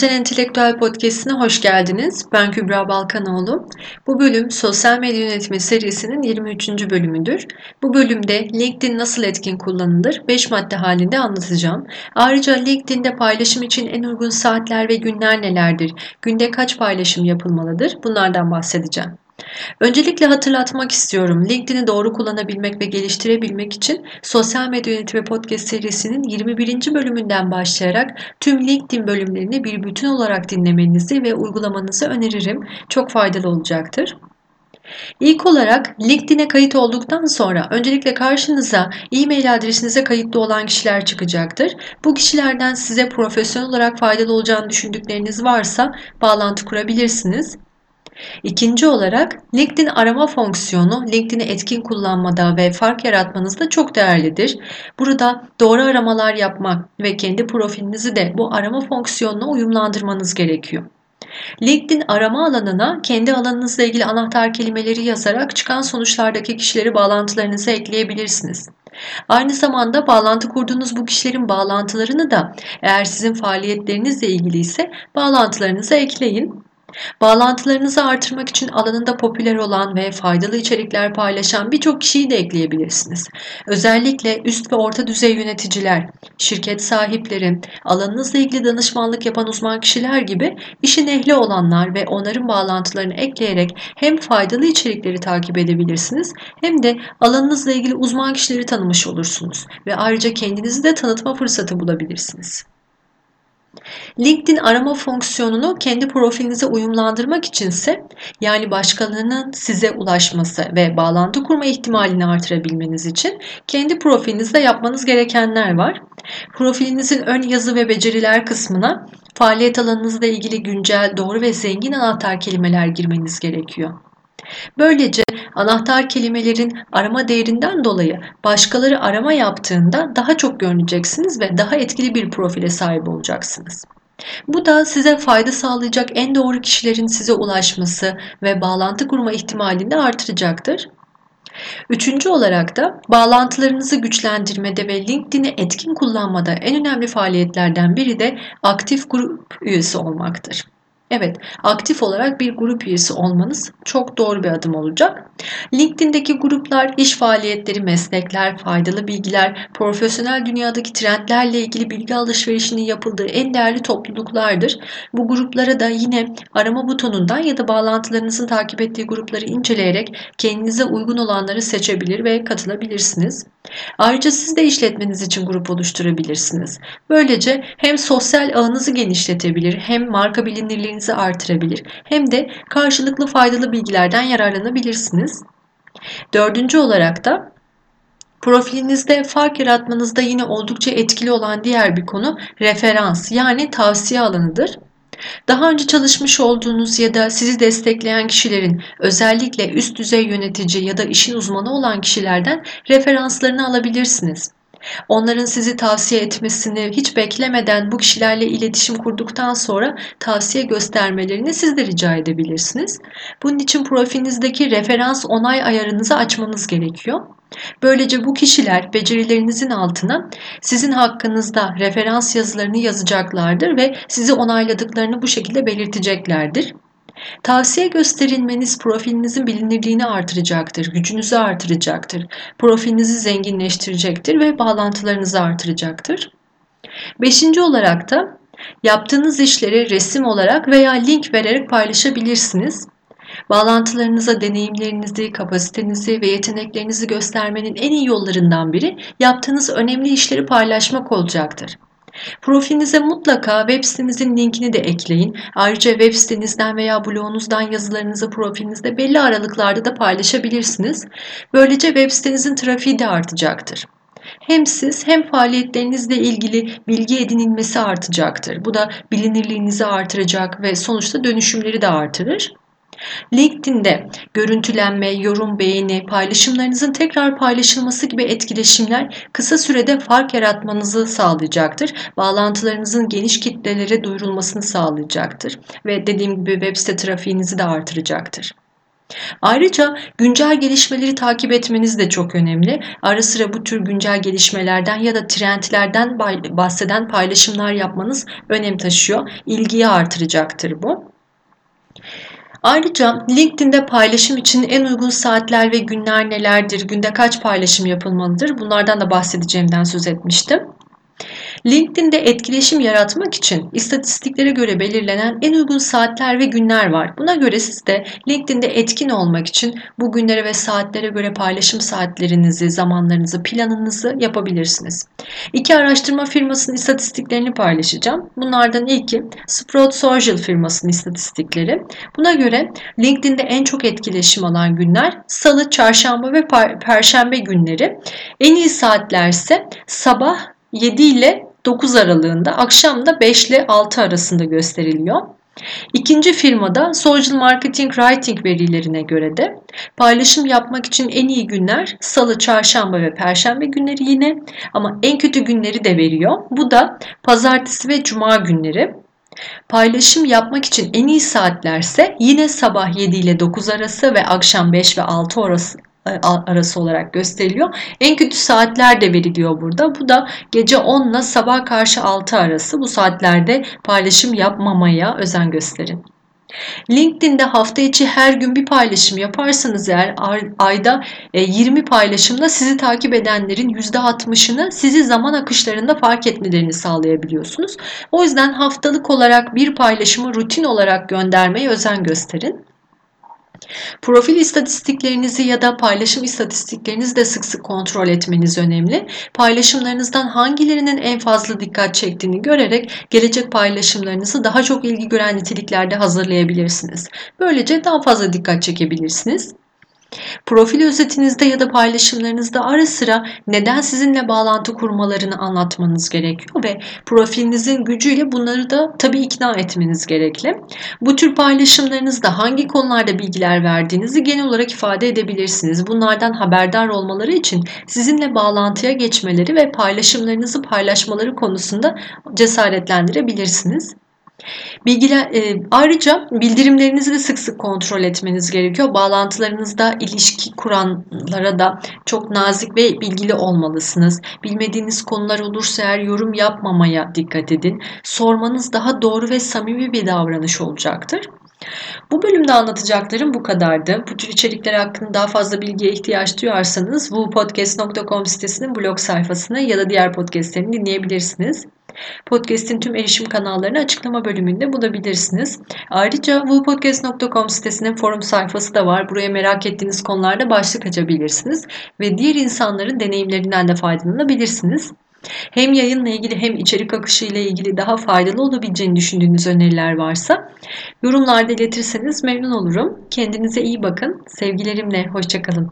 Dijital Entelektüel Podcast'ine hoş geldiniz. Ben Kübra Balkanoğlu. Bu bölüm Sosyal Medya Yönetimi serisinin 23. bölümüdür. Bu bölümde LinkedIn nasıl etkin kullanılır 5 madde halinde anlatacağım. Ayrıca LinkedIn'de paylaşım için en uygun saatler ve günler nelerdir? Günde kaç paylaşım yapılmalıdır? Bunlardan bahsedeceğim. Öncelikle hatırlatmak istiyorum. LinkedIn'i doğru kullanabilmek ve geliştirebilmek için Sosyal Medya Yönetimi Podcast serisinin 21. bölümünden başlayarak tüm LinkedIn bölümlerini bir bütün olarak dinlemenizi ve uygulamanızı öneririm. Çok faydalı olacaktır. İlk olarak LinkedIn'e kayıt olduktan sonra öncelikle karşınıza e-mail adresinize kayıtlı olan kişiler çıkacaktır. Bu kişilerden size profesyonel olarak faydalı olacağını düşündükleriniz varsa bağlantı kurabilirsiniz. İkinci olarak LinkedIn arama fonksiyonu LinkedIn'i etkin kullanmada ve fark yaratmanızda çok değerlidir. Burada doğru aramalar yapmak ve kendi profilinizi de bu arama fonksiyonuna uyumlandırmanız gerekiyor. LinkedIn arama alanına kendi alanınızla ilgili anahtar kelimeleri yazarak çıkan sonuçlardaki kişileri bağlantılarınıza ekleyebilirsiniz. Aynı zamanda bağlantı kurduğunuz bu kişilerin bağlantılarını da eğer sizin faaliyetlerinizle ilgili ise bağlantılarınıza ekleyin Bağlantılarınızı artırmak için alanında popüler olan ve faydalı içerikler paylaşan birçok kişiyi de ekleyebilirsiniz. Özellikle üst ve orta düzey yöneticiler, şirket sahipleri, alanınızla ilgili danışmanlık yapan uzman kişiler gibi işin ehli olanlar ve onların bağlantılarını ekleyerek hem faydalı içerikleri takip edebilirsiniz hem de alanınızla ilgili uzman kişileri tanımış olursunuz ve ayrıca kendinizi de tanıtma fırsatı bulabilirsiniz. LinkedIn arama fonksiyonunu kendi profilinize uyumlandırmak içinse yani başkalarının size ulaşması ve bağlantı kurma ihtimalini artırabilmeniz için kendi profilinizde yapmanız gerekenler var. Profilinizin ön yazı ve beceriler kısmına faaliyet alanınızla ilgili güncel, doğru ve zengin anahtar kelimeler girmeniz gerekiyor. Böylece anahtar kelimelerin arama değerinden dolayı başkaları arama yaptığında daha çok görüneceksiniz ve daha etkili bir profile sahip olacaksınız. Bu da size fayda sağlayacak en doğru kişilerin size ulaşması ve bağlantı kurma ihtimalini artıracaktır. Üçüncü olarak da bağlantılarınızı güçlendirmede ve LinkedIn'i etkin kullanmada en önemli faaliyetlerden biri de aktif grup üyesi olmaktır. Evet, aktif olarak bir grup üyesi olmanız çok doğru bir adım olacak. LinkedIn'deki gruplar iş faaliyetleri, meslekler, faydalı bilgiler, profesyonel dünyadaki trendlerle ilgili bilgi alışverişinin yapıldığı en değerli topluluklardır. Bu gruplara da yine arama butonundan ya da bağlantılarınızın takip ettiği grupları inceleyerek kendinize uygun olanları seçebilir ve katılabilirsiniz. Ayrıca siz de işletmeniz için grup oluşturabilirsiniz. Böylece hem sosyal ağınızı genişletebilir hem marka bilinirliğinizi artırabilir hem de karşılıklı faydalı bilgilerden yararlanabilirsiniz. Dördüncü olarak da Profilinizde fark yaratmanızda yine oldukça etkili olan diğer bir konu referans yani tavsiye alanıdır. Daha önce çalışmış olduğunuz ya da sizi destekleyen kişilerin özellikle üst düzey yönetici ya da işin uzmanı olan kişilerden referanslarını alabilirsiniz. Onların sizi tavsiye etmesini hiç beklemeden bu kişilerle iletişim kurduktan sonra tavsiye göstermelerini siz de rica edebilirsiniz. Bunun için profilinizdeki referans onay ayarınızı açmanız gerekiyor. Böylece bu kişiler becerilerinizin altına sizin hakkınızda referans yazılarını yazacaklardır ve sizi onayladıklarını bu şekilde belirteceklerdir. Tavsiye gösterilmeniz profilinizin bilinirliğini artıracaktır, gücünüzü artıracaktır, profilinizi zenginleştirecektir ve bağlantılarınızı artıracaktır. Beşinci olarak da yaptığınız işleri resim olarak veya link vererek paylaşabilirsiniz. Bağlantılarınıza deneyimlerinizi, kapasitenizi ve yeteneklerinizi göstermenin en iyi yollarından biri yaptığınız önemli işleri paylaşmak olacaktır. Profilinize mutlaka web sitenizin linkini de ekleyin. Ayrıca web sitenizden veya blogunuzdan yazılarınızı profilinizde belli aralıklarda da paylaşabilirsiniz. Böylece web sitenizin trafiği de artacaktır. Hem siz hem faaliyetlerinizle ilgili bilgi edinilmesi artacaktır. Bu da bilinirliğinizi artıracak ve sonuçta dönüşümleri de artırır. LinkedIn'de görüntülenme, yorum, beğeni, paylaşımlarınızın tekrar paylaşılması gibi etkileşimler kısa sürede fark yaratmanızı sağlayacaktır. Bağlantılarınızın geniş kitlelere duyurulmasını sağlayacaktır ve dediğim gibi web site trafiğinizi de artıracaktır. Ayrıca güncel gelişmeleri takip etmeniz de çok önemli. Ara sıra bu tür güncel gelişmelerden ya da trendlerden bahseden paylaşımlar yapmanız önem taşıyor. İlgiyi artıracaktır bu. Ayrıca LinkedIn'de paylaşım için en uygun saatler ve günler nelerdir? Günde kaç paylaşım yapılmalıdır? Bunlardan da bahsedeceğimden söz etmiştim. LinkedIn'de etkileşim yaratmak için istatistiklere göre belirlenen en uygun saatler ve günler var. Buna göre siz de LinkedIn'de etkin olmak için bu günlere ve saatlere göre paylaşım saatlerinizi, zamanlarınızı, planınızı yapabilirsiniz. İki araştırma firmasının istatistiklerini paylaşacağım. Bunlardan ilki Sprout Social firmasının istatistikleri. Buna göre LinkedIn'de en çok etkileşim alan günler salı, çarşamba ve perşembe günleri. En iyi saatler ise sabah 7 ile 9 aralığında, akşam da 5 ile 6 arasında gösteriliyor. İkinci firmada Social Marketing Writing verilerine göre de paylaşım yapmak için en iyi günler salı, çarşamba ve perşembe günleri yine ama en kötü günleri de veriyor. Bu da pazartesi ve cuma günleri. Paylaşım yapmak için en iyi saatlerse yine sabah 7 ile 9 arası ve akşam 5 ve 6 arası, arası olarak gösteriliyor. En kötü saatler de veriliyor burada. Bu da gece 10 ile sabah karşı 6 arası. Bu saatlerde paylaşım yapmamaya özen gösterin. LinkedIn'de hafta içi her gün bir paylaşım yaparsanız eğer ayda 20 e, paylaşımda sizi takip edenlerin %60'ını sizi zaman akışlarında fark etmelerini sağlayabiliyorsunuz. O yüzden haftalık olarak bir paylaşımı rutin olarak göndermeye özen gösterin. Profil istatistiklerinizi ya da paylaşım istatistiklerinizi de sık sık kontrol etmeniz önemli. Paylaşımlarınızdan hangilerinin en fazla dikkat çektiğini görerek gelecek paylaşımlarınızı daha çok ilgi gören niteliklerde hazırlayabilirsiniz. Böylece daha fazla dikkat çekebilirsiniz. Profil özetinizde ya da paylaşımlarınızda ara sıra neden sizinle bağlantı kurmalarını anlatmanız gerekiyor ve profilinizin gücüyle bunları da tabii ikna etmeniz gerekli. Bu tür paylaşımlarınızda hangi konularda bilgiler verdiğinizi genel olarak ifade edebilirsiniz. Bunlardan haberdar olmaları için sizinle bağlantıya geçmeleri ve paylaşımlarınızı paylaşmaları konusunda cesaretlendirebilirsiniz. Bilgiler, e, ayrıca bildirimlerinizi de sık sık kontrol etmeniz gerekiyor. Bağlantılarınızda ilişki kuranlara da çok nazik ve bilgili olmalısınız. Bilmediğiniz konular olursa eğer yorum yapmamaya dikkat edin. Sormanız daha doğru ve samimi bir davranış olacaktır. Bu bölümde anlatacaklarım bu kadardı. Bu tür içerikler hakkında daha fazla bilgiye ihtiyaç duyarsanız wupodcast.com sitesinin blog sayfasını ya da diğer podcastlerini dinleyebilirsiniz. Podcast'in tüm erişim kanallarını açıklama bölümünde bulabilirsiniz. Ayrıca wupodcast.com sitesinin forum sayfası da var. Buraya merak ettiğiniz konularda başlık açabilirsiniz ve diğer insanların deneyimlerinden de faydalanabilirsiniz. Hem yayınla ilgili hem içerik akışı ile ilgili daha faydalı olabileceğini düşündüğünüz öneriler varsa yorumlarda iletirseniz memnun olurum. Kendinize iyi bakın. Sevgilerimle hoşçakalın.